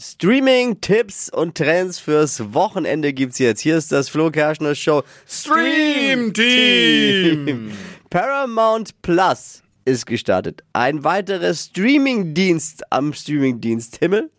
Streaming-Tipps und Trends fürs Wochenende gibt's jetzt. Hier ist das Flo Kerschner Show Stream Team. Paramount Plus ist gestartet. Ein weiterer Streaming-Dienst am Streaming-Dienst Himmel.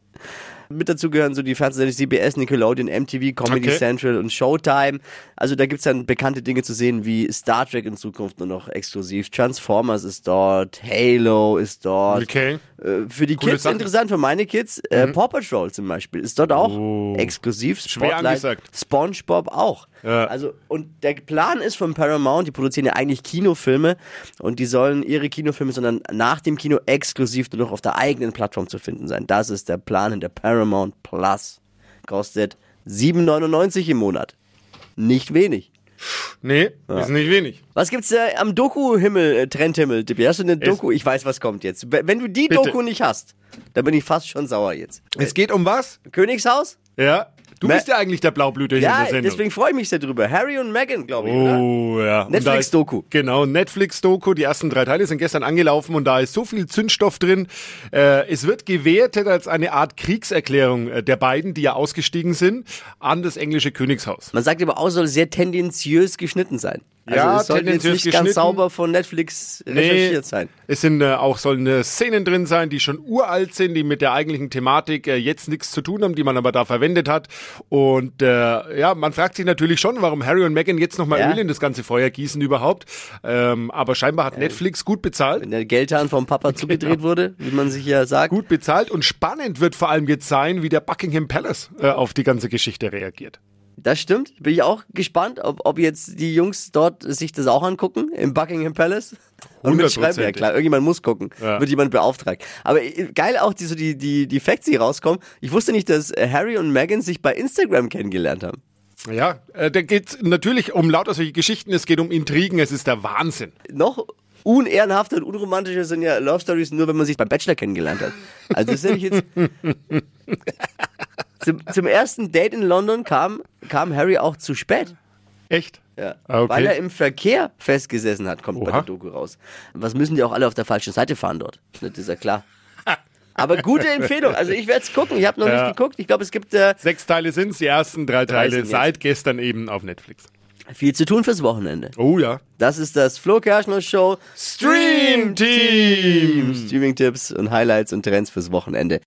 Mit dazu gehören so die Fernsehsender CBS, Nickelodeon, MTV, Comedy Okay. Central und Showtime. Also da gibt's dann bekannte Dinge zu sehen wie Star Trek in Zukunft nur noch exklusiv. Transformers ist dort, Halo ist dort. Okay. Äh, Für die Coole Kids Sachen. Mhm. interessant, für meine Kids. Äh, Paw Patrol zum Beispiel ist dort auch Oh. exklusiv. Schwer angesagt. SpongeBob auch. Ja. Also und der Plan ist von Paramount, die produzieren ja eigentlich Kinofilme und die sollen ihre Kinofilme, sondern nach dem Kino exklusiv nur noch auf der eigenen Plattform zu finden sein. Das ist der Plan in der Paramount Plus. Kostet 7,99 im Monat. Nicht wenig. Nee, ist nicht wenig. Was gibt's äh, am Doku-Himmel, äh, Trendhimmel, Tippi? Hast du eine Doku? Ich weiß, was kommt jetzt. Wenn du die Bitte. Doku nicht hast, dann bin ich fast schon sauer jetzt. Es geht um was? Königshaus? Ja. Du Ma- bist ja eigentlich der Blaublüter hier in Ja, der Sendung. deswegen freue ich mich sehr drüber. Harry und Meghan, glaube ich, oder? Oh, ja. Und da Netflix-Doku. Genau, Netflix-Doku. Die ersten drei Teile sind gestern angelaufen und da ist so viel Zündstoff drin. Äh, es wird gewertet als eine Art Kriegserklärung äh, der beiden, die ja ausgestiegen sind, an das englische Königshaus. Man sagt aber auch, soll sehr tendenziös geschnitten sein. Also Ja, es sollte jetzt nicht ganz sauber von Netflix recherchiert sein. Es sind äh, auch sollen äh, Szenen drin sein, die schon uralt sind, die mit der eigentlichen Thematik äh, jetzt nichts zu tun haben, die man aber da verwendet hat. Und äh, ja, man fragt sich natürlich schon, warum Harry und Meghan jetzt nochmal Ja. Öl in das ganze Feuer gießen überhaupt. Ähm, aber scheinbar hat Netflix gut bezahlt. Wenn der Geldhahn vom Papa zugedreht wurde, wie man sich ja sagt. Gut bezahlt und spannend wird vor allem jetzt sein, wie der Buckingham Palace äh, auf die ganze Geschichte reagiert. Das stimmt. Bin ich auch gespannt, ob, ob jetzt die Jungs dort sich das auch angucken im Buckingham Palace. Und mitschreiben, ja klar, irgendjemand muss gucken. Ja. Wird jemand beauftragt. Aber äh, geil auch die, so die, die, die Facts, die rauskommen. Ich wusste nicht, dass Harry und Meghan sich bei Instagram kennengelernt haben. Ja, äh, da geht natürlich um lauter solche Geschichten, es geht um Intrigen, es ist der Wahnsinn. Noch unehrenhafter und unromantischer sind ja Love Stories nur, wenn man sich beim Bachelor kennengelernt hat. Also das ist nämlich jetzt... zum, zum ersten Date in London kam, kam Harry auch zu spät. Echt? Ja. Ah, okay. Weil er im Verkehr festgesessen hat, kommt bei Oha. der Doku raus. Was müssen die auch alle auf der falschen Seite fahren dort? Das ist ja klar. Aber gute Empfehlung. Also ich werde es gucken. Ich habe noch Ja. nicht geguckt. Ich glaube, es gibt äh, Sechs Teile sind die ersten drei Teile sind jetzt. seit gestern eben auf Netflix. viel zu tun fürs Wochenende. Oh ja. Das ist das Flo Kerschner Show Stream Team. Streaming-Tipps und Highlights und Trends fürs Wochenende.